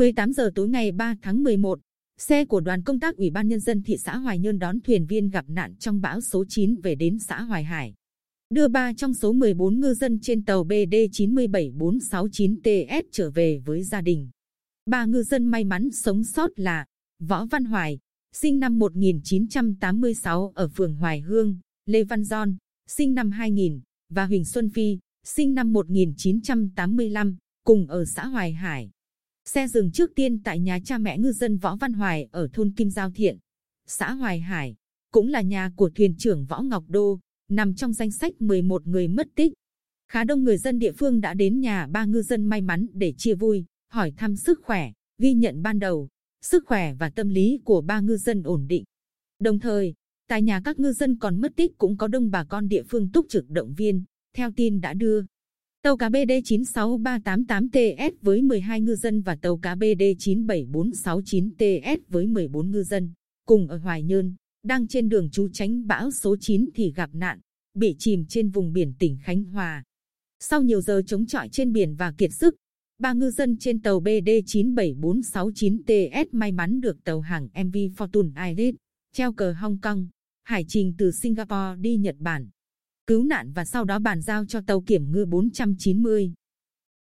18 giờ tối ngày 3 tháng 11, xe của đoàn công tác Ủy ban Nhân dân thị xã Hoài Nhơn đón thuyền viên gặp nạn trong bão số 9 về đến xã Hoài Hải. Đưa ba trong số 14 ngư dân trên tàu BD 97469TS trở về với gia đình. Ba ngư dân may mắn sống sót là Võ Văn Hoài, sinh năm 1986 ở phường Hoài Hương, Lê Văn Giòn, sinh năm 2000, và Huỳnh Xuân Phi, sinh năm 1985, cùng ở xã Hoài Hải. Xe dừng trước tiên tại nhà cha mẹ ngư dân Võ Văn Hoài ở thôn Kim Giao Thiện, xã Hoài Hải, cũng là nhà của thuyền trưởng Võ Ngọc Đô, nằm trong danh sách 11 người mất tích. Khá đông người dân địa phương đã đến nhà ba ngư dân may mắn để chia vui, hỏi thăm sức khỏe, ghi nhận ban đầu, sức khỏe và tâm lý của ba ngư dân ổn định. Đồng thời, tại nhà các ngư dân còn mất tích cũng có đông bà con địa phương túc trực động viên, theo tin đã đưa. Tàu cá BD 96388TS với 12 ngư dân và tàu cá BD 97469TS với 14 ngư dân, cùng ở Hoài Nhơn, đang trên đường trú tránh bão số 9 thì gặp nạn, bị chìm trên vùng biển tỉnh Khánh Hòa. Sau nhiều giờ chống chọi trên biển và kiệt sức, ba ngư dân trên tàu BD 97469TS may mắn được tàu hàng MV Fortune Iris, treo cờ Hong Kong, hải trình từ Singapore đi Nhật Bản cứu nạn và sau đó bàn giao cho tàu kiểm ngư 490.